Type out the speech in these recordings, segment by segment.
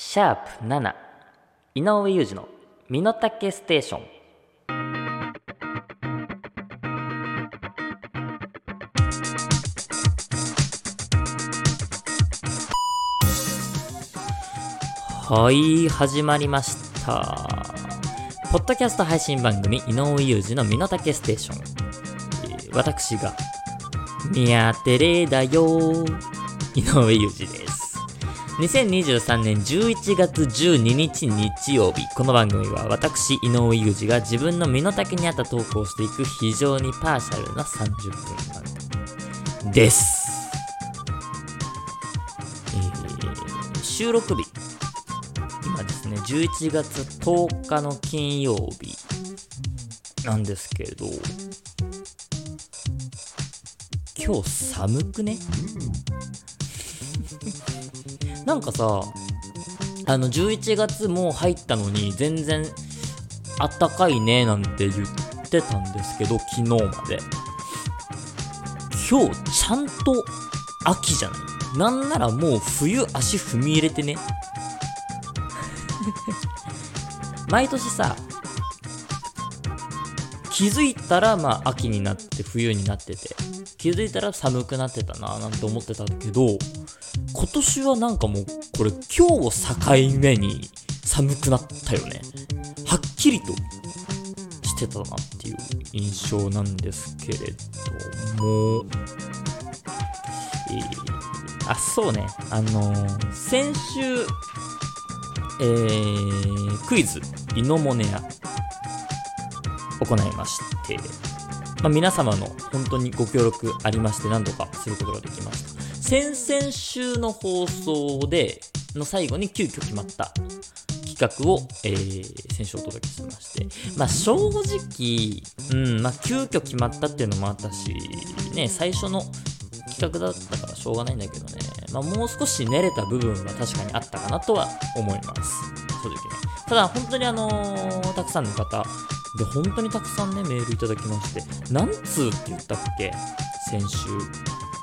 シャープ7井上裕二の身の丈ステーション。はい始まりました。ポッドキャスト配信番組井上裕二の身の丈ステーション、私がミヤテレだよ井上裕二です。2023年11月12日日曜日。この番組は私井上裕二が自分の身の丈に合った投稿をしていく非常にパーシャルな30分番組です、えー収録日。今ですね11月10日の金曜日なんですけれど今日寒くね？なんかさあの11月もう入ったのに全然あったかいねなんて言ってたんですけど昨日まで。今日ちゃんと秋じゃない？なんならもう冬足踏み入れてね。毎年さ気づいたらまあ秋になって冬になってて気づいたら寒くなってたななんて思ってたけど今年はなんかもうこれ今日を境目に寒くなったよね。はっきりとしてたなっていう印象なんですけれども。えー、あそうね。あのー先週えー、クイズ「イノモネア」行いまして、まあ、皆様の本当にご協力ありまして何度かすることができました。先々週の放送での最後に急遽決まった企画を、えー先週お届けしまして。まあ正直うんまあ急遽決まったっていうのもあったしね最初の企画だったからしょうがないんだけどね、まあ、もう少し練れた部分は確かにあったかなとは思います。正直ね。ただ本当にあのーたくさんの方で本当にたくさんねメールいただきまして何通って言ったっけ？先週。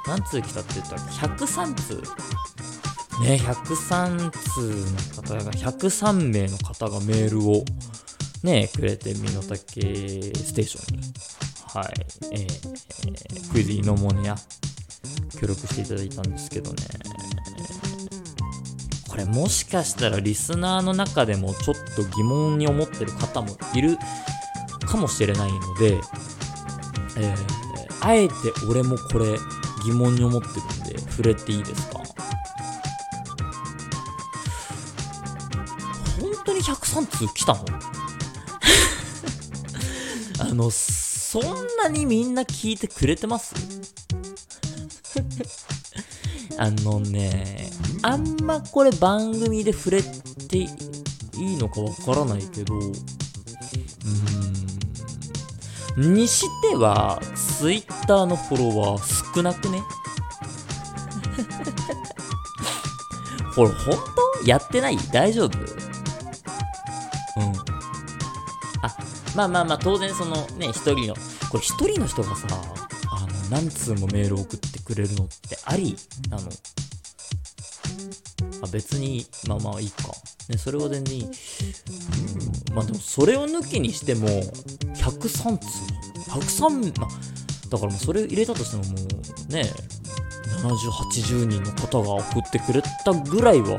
何通来たって言ったっけ103通。ね103通の方が103名の方がメールをねくれて身の丈ステーションに。はい。えーえークイズイノモネア協力していただいたんですけどね。これもしかしたらリスナーの中でもちょっと疑問に思ってる方もいるかもしれないので、えーあえて俺もこれ疑問に思ってるんで触れていいですか？本当に103通来たの？あのそんなにみんな聞いてくれてます？あのね、あんまこれ番組で触れていいのかわからないけど、にしては、ツイッターのフォロワー少なくね？これ本当？やってない？大丈夫？うん。あ、まあまあまあ、当然そのね、一人の、これ一人の人がさ、あの、何通もメール送ってくれるのってあり？なの。あ別に、まあまあいいか。ね、それは全然いい。うん、まあでも、それを抜きにしても、103通 ?103、ま、だからもうそれ入れたとしてももう、ね、70、80人の方が送ってくれたぐらいは、うん、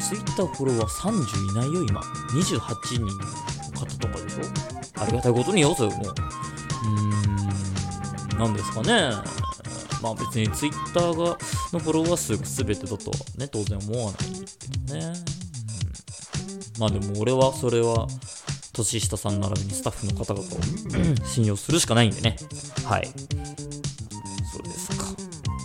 ツイッターフォロワー30いないよ、今。28人の方とかでしょ？ありがたいことによ、それも。うーん、なんですかね。まあ別にツイッターがのフォロワー数が全てだとはね、当然思わないけどね。うん、まあでも俺はそれは、年下さん並びにスタッフの方々を信用するしかないんでね。はい。そうですか。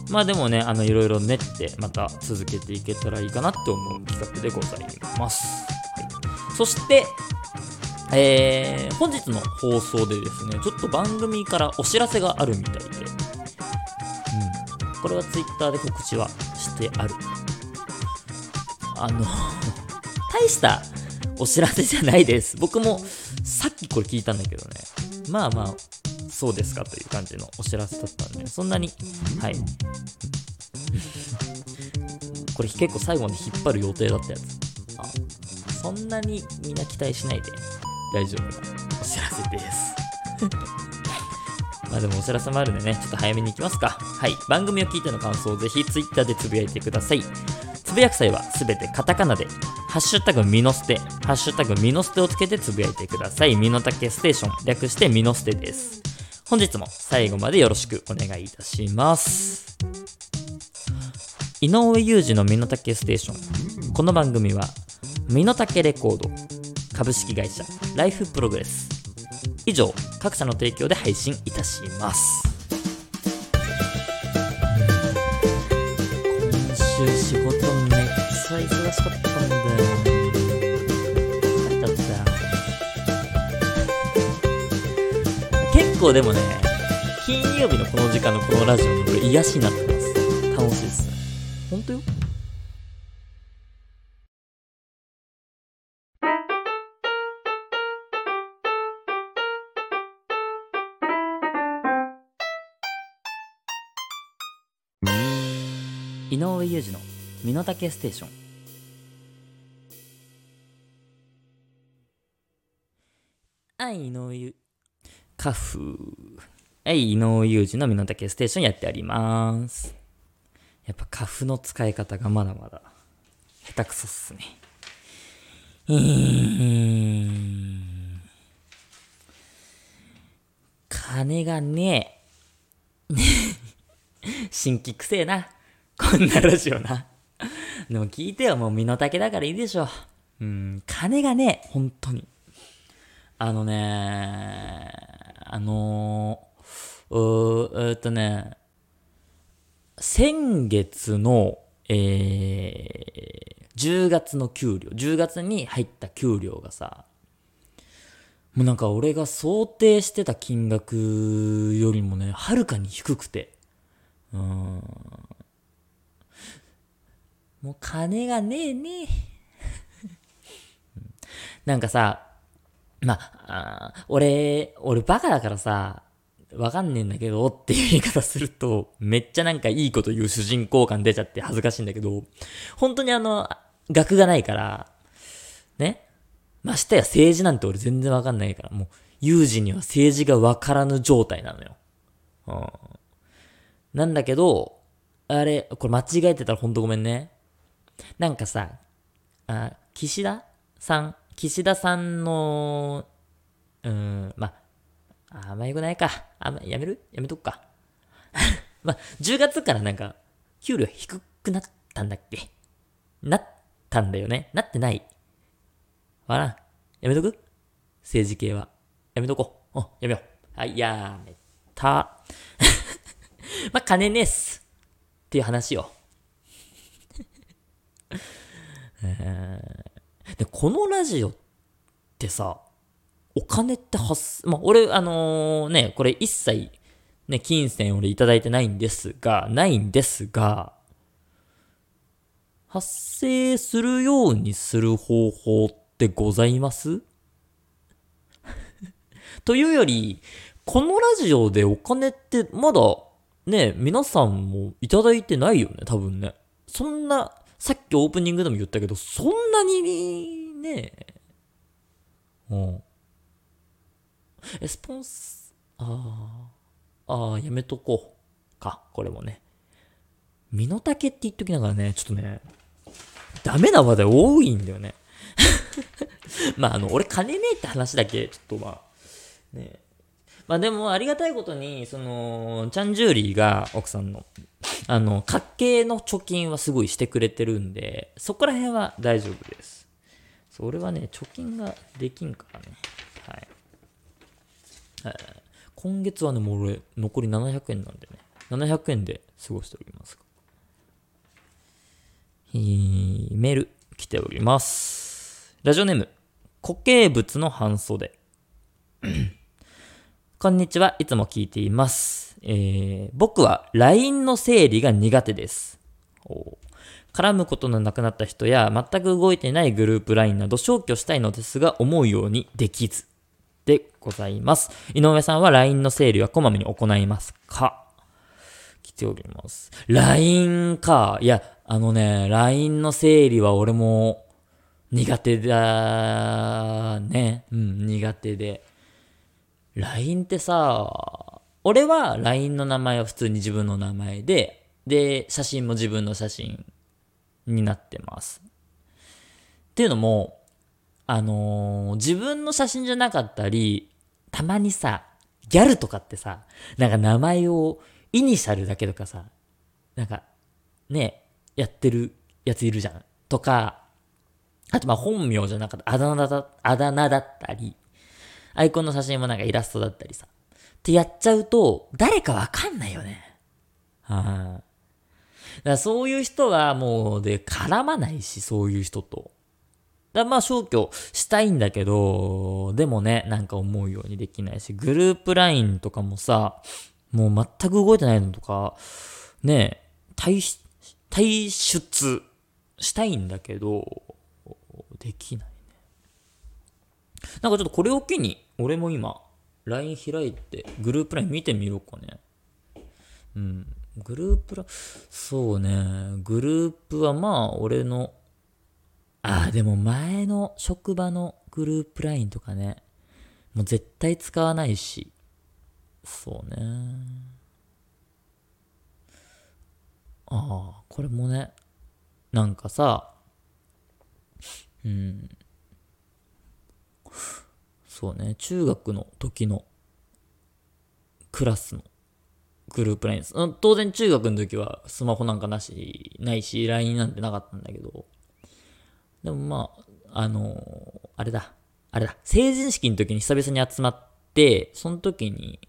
まあでもね、あの、いろいろ練って、また続けていけたらいいかなって思う企画でございます。はい。そして、えー、本日の放送でですね、ちょっと番組からお知らせがあるみたいで、うん。これは Twitter で告知はしてある。あの、大したお知らせじゃないです。僕もさっきこれ聞いたんだけどね。まあまあ、そうですかという感じのお知らせだったんで、そんなに、はい。これ結構最後まで引っ張る予定だったやつ。あ、そんなにみんな期待しないで大丈夫なお知らせです。まあでもお知らせもあるんでね、ちょっと早めに行きますか。はい。番組を聞いての感想をぜひ Twitter でつぶやいてください。つぶやく際はすべてカタカナで、ハッシュタグミノステ、ハッシュタグミノステをつけてつぶやいてください。ミノタケステーション、略してミノステです。本日も最後までよろしくお願いいたします。井上裕二のミノタケステーション。この番組は、ミノタケレコード、株式会社、ライフプログレス。以上、各社の提供で配信いたします。今週仕事めっちゃ忙しかったんだよ。疲れたった。結構でもね、金曜日のこの時間のこのラジオのこれ癒しになってます。楽しいです。ほんとよ。井上裕二の身の丈ステーションい井上カフはい井上裕二の身の丈ステーションやってありますやっぱカフの使い方がまだまだ下手くそっすねうん金がねえ 新規くせえな。こんなラジオな。でも聞いてよ、もう身の丈だからいいでしょ。うん、金がねえ、本当に。あのねあのー、うーえっとね、先月の、えー、10月の給料、10月に入った給料がさ、もうなんか俺が想定してた金額よりもね、はるかに低くて。うん。もう金がねえねえ。なんかさ、まあ、あ俺、俺バカだからさ、わかんねえんだけどっていう言い方すると、めっちゃなんかいいこと言う主人公感出ちゃって恥ずかしいんだけど、本当にあの、学がないから、ね。ましてや政治なんて俺全然わかんないから、もう、有事には政治がわからぬ状態なのよ。うん。なんだけど、あれ、これ間違えてたらほんとごめんね。なんかさ、あ、岸田さん、岸田さんの、うーん、まあ、あんまよくないか。あんま、やめる？やめとくか。まあ、10月からなんか、給料低くなったんだっけ？なったんだよね。なってない。わらん。やめとく？政治系は。やめとこう。うん、やめよう。はい、やめた。まあ、金ねえっす。っていう話よ。え ーで、このラジオってさ、お金って発、まあ、俺、あのね、これ一切、ね、金銭俺いいてないんですが、ないんですが、発生するようにする方法ってございます？というより、このラジオでお金ってまだね、皆さんもいただいてないよね、多分ね。そんな、さっきオープニングでも言ったけど、そんなにね、うん。え、スポンス、ああ、ああ、やめとこう。か、これもね。身の丈って言っときながらね、ちょっとね、ダメな話題多いんだよね。まあ、あの、俺金ねえって話だけ、ちょっとまあ、ねまあでも、ありがたいことに、その、チャンジューリーが、奥さんの、あの、家計の貯金はすごいしてくれてるんで、そこら辺は大丈夫です。それはね、貯金ができんからね。はい。はい今月はね、もう俺、残り700円なんでね。700円で過ごしております。えーメール来ております。ラジオネーム、固形物の半袖。こんにちは。いつも聞いています。えー僕は LINE の整理が苦手です。お絡むことのなくなった人や全く動いてないグループ LINE など消去したいのですが思うようにできずでございます。井上さんは LINE の整理はこまめに行いますか？来ております。LINE か。いや、あのね、LINE の整理は俺も苦手だね。うん、苦手で。LINE ってさ、俺は LINE の名前は普通に自分の名前で、で、写真も自分の写真になってます。っていうのも、あのー、自分の写真じゃなかったり、たまにさ、ギャルとかってさ、なんか名前をイニシャルだけとかさ、なんか、ね、やってるやついるじゃん。とか、あとまあ本名じゃなかった、あだ名だ、あだ名だったり、アイコンの写真もなんかイラストだったりさ。ってやっちゃうと、誰かわかんないよね。はあ、だそういう人はもうで絡まないし、そういう人と。だまあ消去したいんだけど、でもね、なんか思うようにできないし、グループ LINE とかもさ、もう全く動いてないのとか、ね、退、退出したいんだけど、できないね。なんかちょっとこれを機に、俺も今、LINE 開いて、グループ LINE 見てみようかね。うん。グループラ、そうね。グループはまあ、俺のああ、でも前の職場のグループ LINE とかね、もう絶対使わないし、そうね。ああ、これもね、なんかさ、うん、そうね、中学の時のクラスのグループ LINE です。当然中学の時はスマホなんかなし、ないし、LINE なんてなかったんだけど、でもまあ、あのー、あれだ、あれだ、成人式の時に久々に集まって、その時に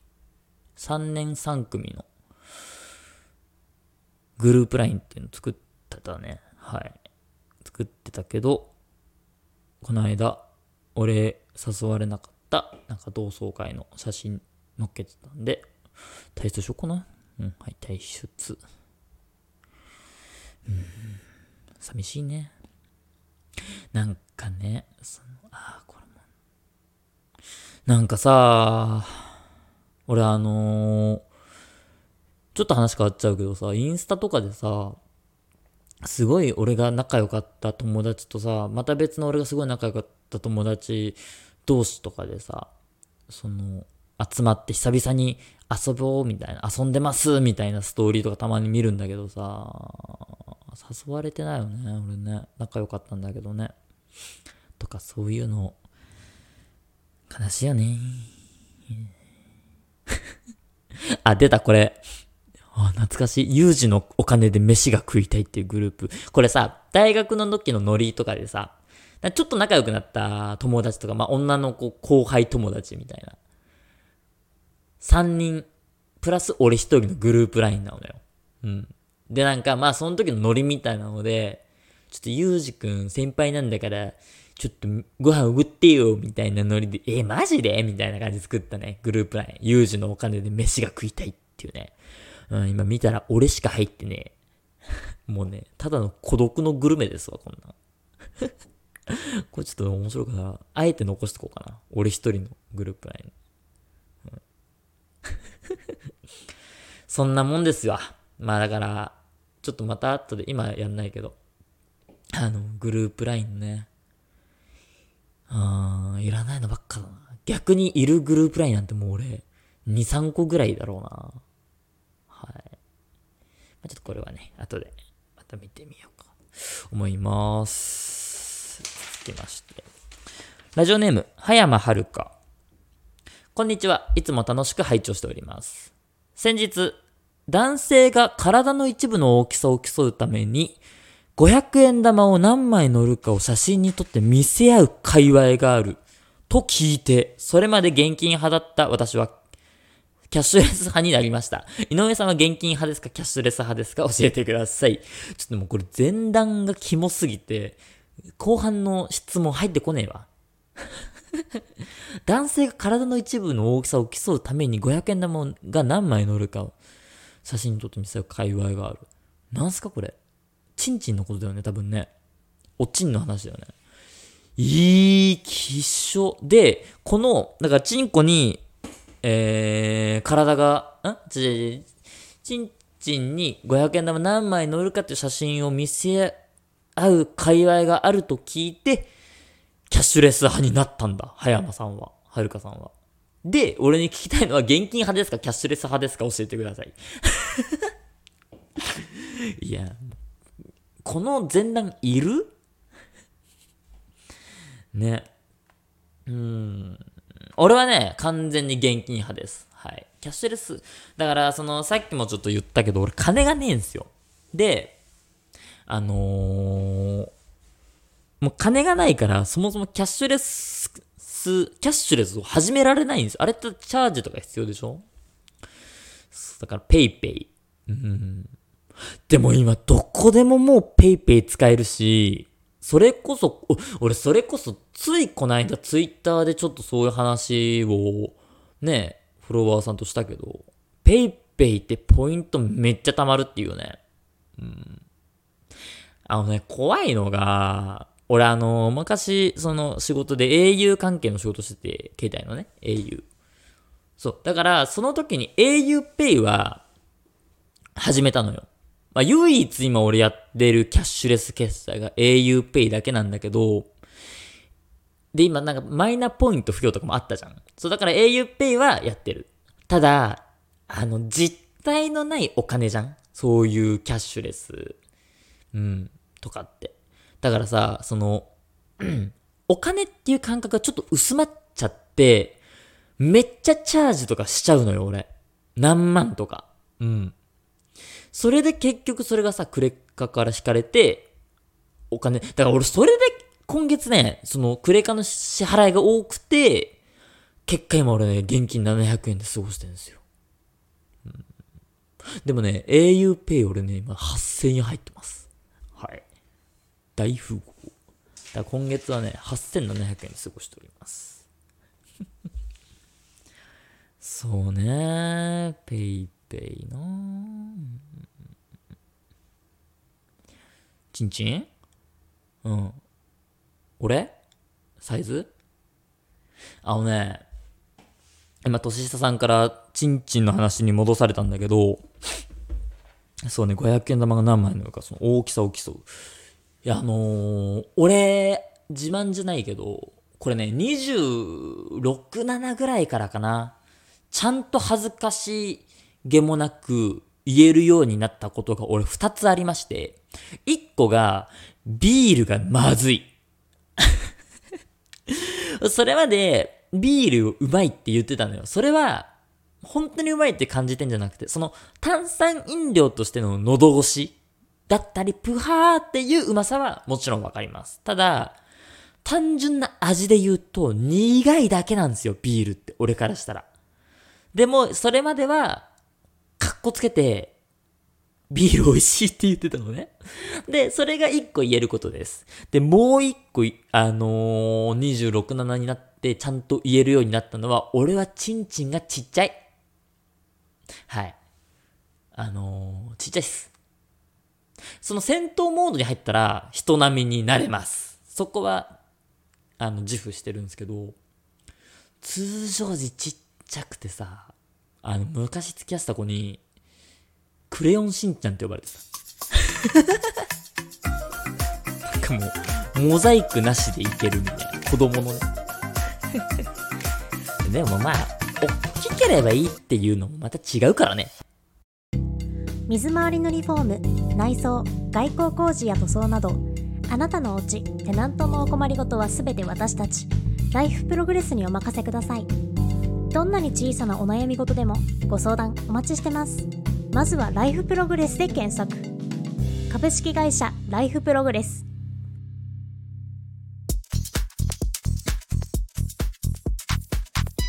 3年3組のグループ LINE っていうの作ってたね。はい。作ってたけど、この間、俺誘われなかった、なんか同窓会の写真載っけてたんで、退出しようかな。うん、はい、退出。うん、寂しいね。なんかね、その、ああ、これも。なんかさ、俺あのー、ちょっと話変わっちゃうけどさ、インスタとかでさ、すごい俺が仲良かった友達とさ、また別の俺がすごい仲良かった友達同士とかでさ、その、集まって久々に遊ぼうみたいな、遊んでますみたいなストーリーとかたまに見るんだけどさ、誘われてないよね、俺ね。仲良かったんだけどね。とかそういうの、悲しいよね。あ、出た、これ。あ、懐かしい。有事のお金で飯が食いたいっていうグループ。これさ、大学の時のノリとかでさ、ちょっと仲良くなった友達とか、まあ女の子後輩友達みたいな。3人、プラス俺1人のグループラインなのよ。うん。で、なんか、まあ、その時のノリみたいなので、ちょっとゆうじくん先輩なんだから、ちょっとご飯おごってよ、みたいなノリで、え、マジで？みたいな感じで作ったね。グループライン。ゆうじのお金で飯が食いたいっていうね。うん、今見たら俺しか入ってね。もうね、ただの孤独のグルメですわ、こんな。これちょっと面白いから、あえて残しとこうかな。俺一人のグループライン。うん、そんなもんですわ。まあだから、ちょっとまた後で、今やんないけど、あの、グループラインね。あー、いらないのばっかだな。逆にいるグループラインなんてもう俺、2、3個ぐらいだろうな。はい。ま、ちょっとこれはね、後で、また見てみようか。思います。続きまして。ラジオネーム、葉山遥か。こんにちは。いつも楽しく拝聴しております。先日、男性が体の一部の大きさを競うために、500円玉を何枚乗るかを写真に撮って見せ合う界隈がある。と聞いて、それまで現金派だった私は、キャッシュレス派になりました。井上さんは現金派ですか？キャッシュレス派ですか？教えてください。ちょっともうこれ前段がキモすぎて、後半の質問入ってこねえわ。男性が体の一部の大きさを競うために500円玉が何枚乗るかを写真に撮ってみせる界隈がある。なんすかこれ。チンチンのことだよね、多分ね。おちんの話だよね。いい、きっしょ。で、この、だからチンコに、えー、体が、んち、ちん、ちんに500円玉何枚乗るかっていう写真を見せ合う界隈があると聞いて、キャッシュレス派になったんだ。葉山さんは。はるかさんは。で、俺に聞きたいのは現金派ですか？キャッシュレス派ですか？教えてください。いや、この前段いる？ね。うーん。俺はね、完全に現金派です。はい。キャッシュレス。だから、その、さっきもちょっと言ったけど、俺金がねえんすよ。で、あのー、もう金がないから、そもそもキャッシュレス、キャッシュレスを始められないんですあれってチャージとか必要でしょ？だから、 PayPay。うん。でも今、どこでももう PayPay 使えるし、それこそ、俺それこそ、ついこの間ツイッターでちょっとそういう話を、ね、フォロワーさんとしたけど、ペイペイってポイントめっちゃ貯まるっていうね。うん。あのね、怖いのが、俺あの、昔、その仕事で au 関係の仕事してて、携帯のね、au。そう。だから、その時に auPay は、始めたのよ。まあ、唯一今俺やってるキャッシュレス決済が auPay だけなんだけど、で、今なんかマイナポイント付与とかもあったじゃん。そう、だから auPay はやってる。ただ、あの、実体のないお金じゃんそういうキャッシュレス。うん。とかって。だからさ、その、う んお金っていう感覚がちょっと薄まっちゃって、めっちゃチャージとかしちゃうのよ、俺。何万とか。うん。それで結局それがさ、クレカから引かれて、お金、だから俺それで今月ね、そのクレカの支払いが多くて、結果今俺ね、現金700円で過ごしてるんですよ。うんでもね、auPay 俺ね、今8000円入ってます。はい。大富豪。だ今月はね、8700円で過ごしております。そうね、ペイペイなちんちんうん。俺？サイズ？あのね、今、年下さんから、ちんちんの話に戻されたんだけど、そうね、500円玉が何枚なのか、その大きさを競う。いや、あのー、俺、自慢じゃないけど、これね、26、7ぐらいからかな。ちゃんと恥ずかしげもなく言えるようになったことが俺2つありまして、1個が、ビールがまずい。それまで、ビールをうまいって言ってたのよ。それは、本当にうまいって感じてんじゃなくて、その炭酸飲料としての喉越しだったり、プハーっていううまさはもちろんわかります。ただ、単純な味で言うと苦いだけなんですよ、ビールって。俺からしたら。でも、それまでは、かっこつけて、ビール美味しいって言ってたのね。で、それが一個言えることです。で、もう一個、あのー、26、7になってちゃんと言えるようになったのは、俺はチンチンがちっちゃい。はい。あのー、ちっちゃいっす。その戦闘モードに入ったら人並みになれます。そこは、あの、自負してるんですけど、通常時ちっちゃくてさ、あの、昔付き合ってた子に、クレヨンしんちゃんって呼ばれてた。なんかもう、モザイクなしでいけるみたいな。子供のね。でもまあ、おっきければいいっていうのもまた違うからね。水回りのリフォーム内装外交工事や塗装などあなたのお家テナントのお困りごとはすべて私たち。ライフプログレスにお任せください。どんなに小さなお悩み事でもご相談お待ちしてます。まずはライフプログレスで検索。株式会社ライフプログレス。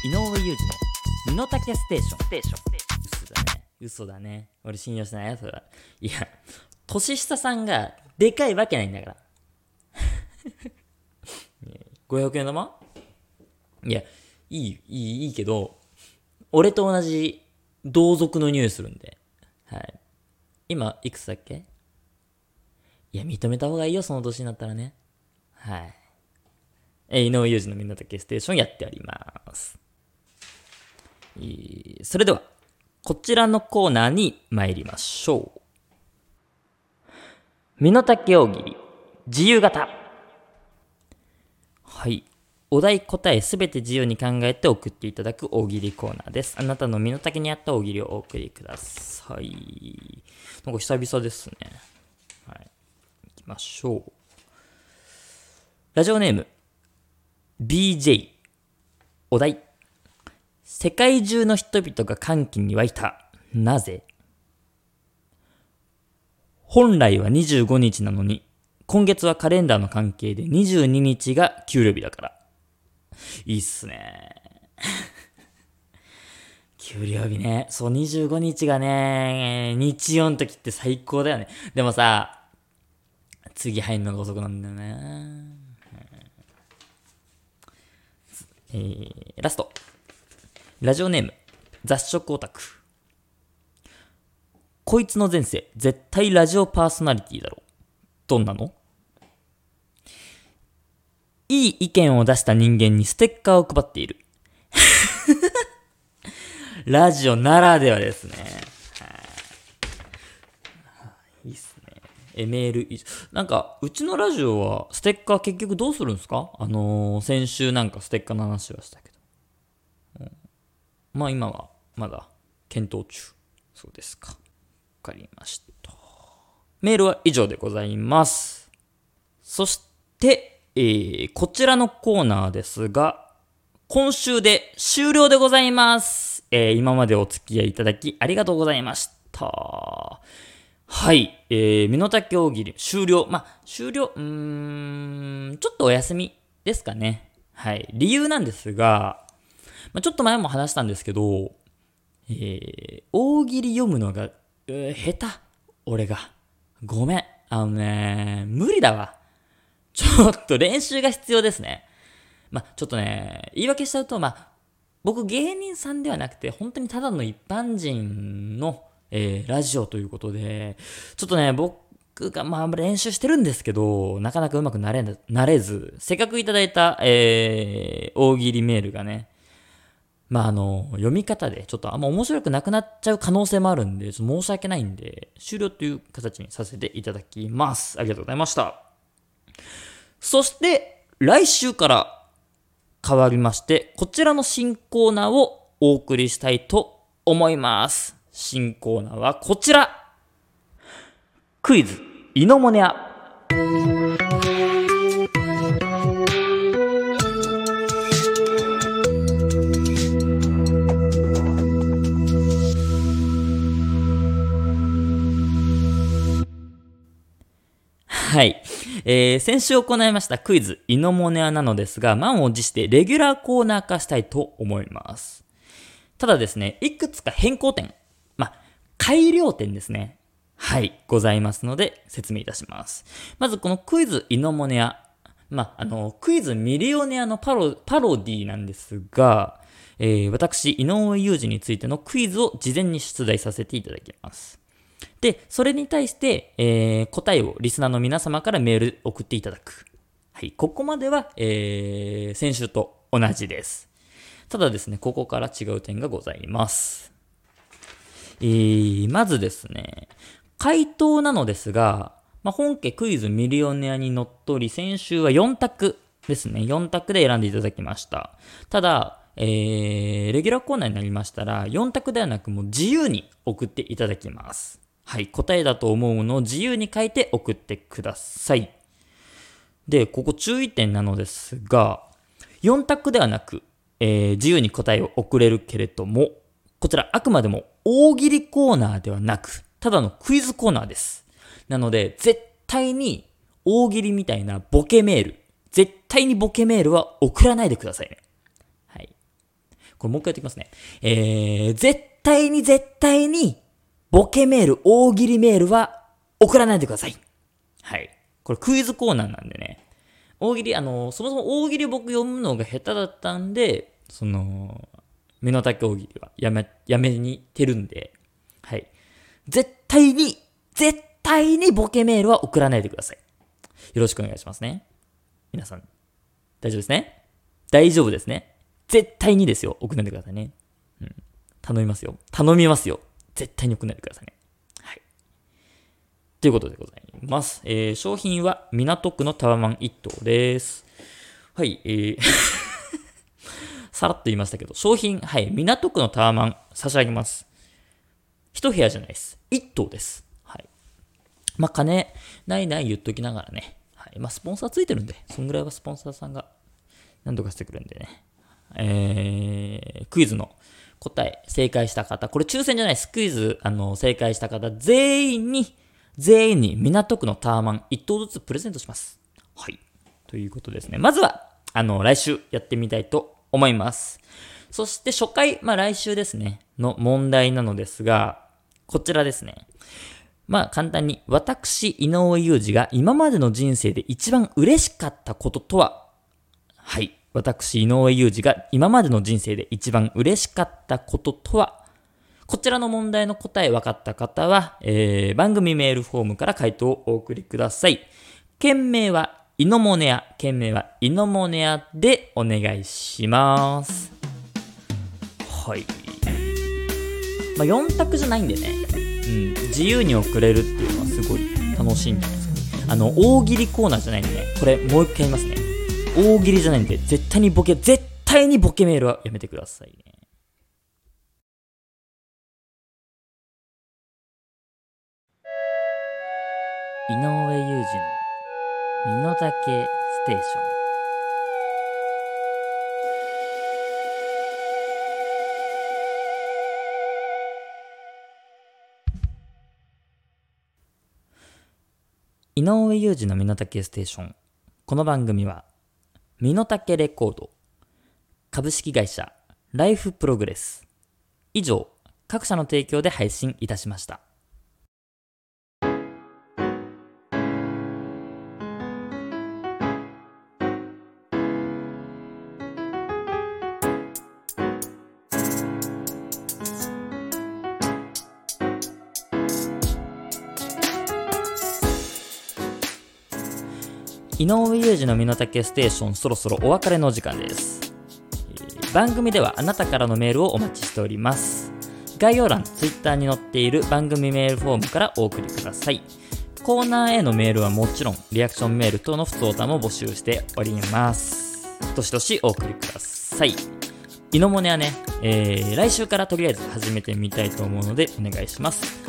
井上裕二の身の丈ステーション。嘘だね。俺信用しないよ、それは。いや、年下さんがでかいわけないんだから。500円玉？いや、いい、いい、いいけど、俺と同じ同族の匂いするんで。はい。今、いくつだっけ？いや、認めた方がいいよ、その年になったらね。はい。えー井上裕二のみんなだけステーションやっております。いいそれでは、こちらのコーナーに参りましょう。身の丈大喜利、自由形。はい。お題答えすべて自由に考えて送っていただく大喜利コーナーです。あなたの身の丈に合った大喜利をお送りください。なんか久々ですね。はい。行きましょう。ラジオネーム、BJ。お題。世界中の人々が歓喜に沸いた。なぜ？本来は25日なのに、今月はカレンダーの関係で22日が給料日だから。いいっすね。給料日ね。そう、25日がね、日曜の時って最高だよね。でもさ、次入るのが遅くなんだよね。えー、ラスト。ラジオネーム、雑食オタク。こいつの前世、絶対ラジオパーソナリティだろ。どんなの？いい意見を出した人間にステッカーを配っている。ラジオならではですね。いいっすね。え、メール。なんか、うちのラジオはステッカー結局どうするんですか？あのー、先週なんかステッカーの話はしたけど。まあ今はまだ検討中。そうですか。わかりました。メールは以上でございます。そして、えー、こちらのコーナーですが、今週で終了でございます。えー、今までお付き合いいただきありがとうございました。はい、えー、身の丈大喜利終了。まあ、終了、うーん、ちょっとお休みですかね。はい。理由なんですが、まあ、ちょっと前も話したんですけど、えー、大喜利読むのが、うー下手？俺が。ごめん。あのね、無理だわ。ちょっと練習が必要ですね。まあ、ちょっとね、言い訳しちゃうと、まあ、僕芸人さんではなくて、本当にただの一般人の、えー、ラジオということで、ちょっとね、僕が、まあ、練習してるんですけど、なかなかうまくなれな、なれず、せっかくいただいた、えー、大喜利メールがね、まあ、あの、読み方で、ちょっとあんま面白くなくなっちゃう可能性もあるんで、申し訳ないんで、終了という形にさせていただきます。ありがとうございました。そして、来週から変わりまして、こちらの新コーナーをお送りしたいと思います。新コーナーはこちらクイズ、イノモネア。はい。えー、先週行いましたクイズ、イノモネアなのですが、満を持してレギュラーコーナー化したいと思います。ただですね、いくつか変更点、ま、改良点ですね。はい、ございますので、説明いたします。まず、このクイズ、イノモネア。まあ、あの、クイズ、ミリオネアのパロ、パロディなんですが、えー、私、井上裕二についてのクイズを事前に出題させていただきます。で、それに対して、えー、答えをリスナーの皆様からメール送っていただく。はい、ここまでは、えー、先週と同じです。ただですね、ここから違う点がございます。えー、まずですね、回答なのですが、まあ、本家クイズミリオネアにのっとり、先週は4択ですね。4択で選んでいただきました。ただ、えー、レギュラーコーナーになりましたら、4択ではなくもう自由に送っていただきます。はい、答えだと思うのを自由に書いて送ってください。で、ここ注意点なのですが、4択ではなく、えー自由に答えを送れるけれども、こちらあくまでも大喜利コーナーではなく、ただのクイズコーナーです。なので、絶対に大喜利みたいなボケメール、絶対にボケメールは送らないでくださいね。はい。これもう一回やっていきますね。えー、絶対に絶対に、ボケメール、大喜利メールは送らないでください。はい。これクイズコーナーなんでね。大喜利、あの、そもそも大喜利僕読むのが下手だったんで、その、身の丈大喜利はやめ、やめにてるんで、はい。絶対に、絶対にボケメールは送らないでください。よろしくお願いしますね。皆さん、大丈夫ですね？大丈夫ですね？絶対にですよ。送らないでくださいね。うん。頼みますよ。頼みますよ。絶対に送んないでくださいね。はい。ということでございます。えー、商品は港区のタワマン1棟です。はい、えー、さらっと言いましたけど、商品、はい、港区のタワマン差し上げます。一部屋じゃないです。一棟です。はい。まあ、金ないない言っときながらね。はい。まあ、スポンサーついてるんで、そんぐらいはスポンサーさんが何とかしてくれるんでね。えー、クイズの答え、正解した方、これ抽選じゃないです。クイズ、あの、正解した方、全員に、全員に港区のタワマン1棟ずつプレゼントします。はい。ということですね。まずは、あの、来週やってみたいと思います。そして初回、まあ来週ですね、の問題なのですが、こちらですね。まあ簡単に、私、井上裕二が今までの人生で一番嬉しかったこととは？はい。私、井上裕二が今までの人生で一番嬉しかったこととは？こちらの問題の答え分かった方は、えー、番組メールフォームから回答をお送りください。件名は、イノモネア。件名は、イノモネアでお願いします。はい。まあ、4択じゃないんでね。うん。自由に送れるっていうのはすごい楽しいんじゃないですか。あの、大喜利コーナーじゃないんでね。これ、もう一回言いますね。大喜利じゃないんで、絶対にボケ、絶対にボケメールはやめてくださいね。井上裕二の身の丈ステーション井上裕二の身の丈ステーションこの番組は身の丈レコード。株式会社ライフプログレス。以上各社の提供で配信いたしました。井上裕二の身の丈ステーションそろそろお別れの時間です、番組ではあなたからのメールをお待ちしております。概要欄、ツイッターに載っている番組メールフォームからお送りください。コーナーへのメールはもちろんリアクションメール等の普通歌も募集しております。どしどしお送りください。イノモネはね、えー来週からとりあえず始めてみたいと思うのでお願いします。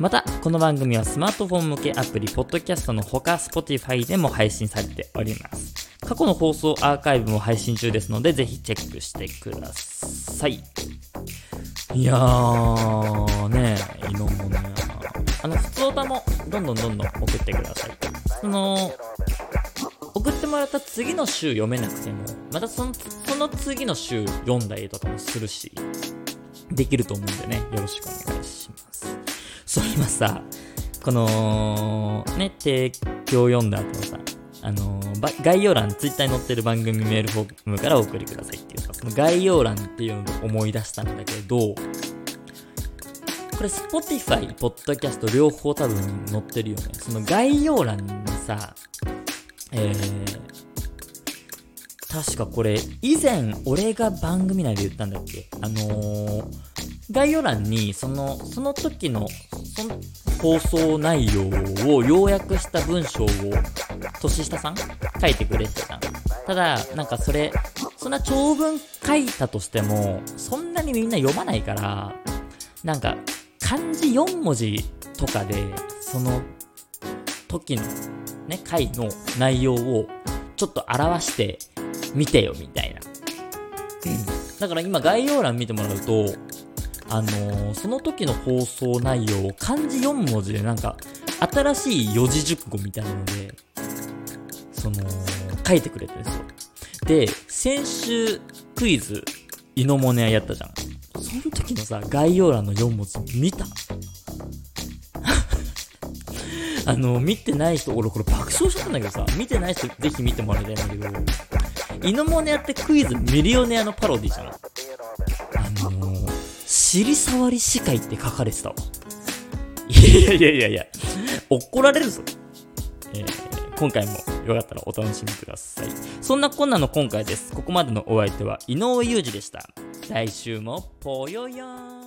また、この番組はスマートフォン向けアプリ、ポッドキャストのほか、Spotify でも配信されております。過去の放送アーカイブも配信中ですので、ぜひチェックしてください。いやー、ねえ、色もね、あの、普通歌もどんどんどんどん送ってください。その、送ってもらった次の週読めなくても、またその、その次の週読んだりとかもするし、できると思うんでね、よろしくお願いします。そう、今さ、この、ね、提供読んだ後のさ、あのー概要欄、ツイッターに載ってる番組メールフォームからお送りくださいっていうさ、その概要欄っていうので思い出したんだけど、これ Spotify、Podcast 両方多分載ってるよね。その概要欄にさ、えー、確かこれ、以前俺が番組内で言ったんだっけ？あのー、概要欄にその、その時の、その放送内容を要約した文章を、年下さん書いてくれてた。ただ、なんかそれ、そんな長文書いたとしても、そんなにみんな読まないから、なんか、漢字4文字とかで、その時のね、回の内容をちょっと表して見てよみたいな。だから今概要欄見てもらうと、あのーその時の放送内容を漢字4文字でなんか、新しい四字熟語みたいなので、その、書いてくれてるんですよ。で、先週クイズ、イノモネアやったじゃん。その時のさ、概要欄の4文字見た？あの、見てない人、俺これ爆笑しちゃったんだけどさ、見てない人ぜひ見てもらいたいんだけど、イノモネアってクイズミリオネアのパロディじゃん。尻触り司会って書かれてたわ。いやいやいやいや、怒られるぞ。えー今回もよかったらお楽しみください。そんなこんなの今回です。ここまでのお相手は井上裕二でした。来週もぽよよん。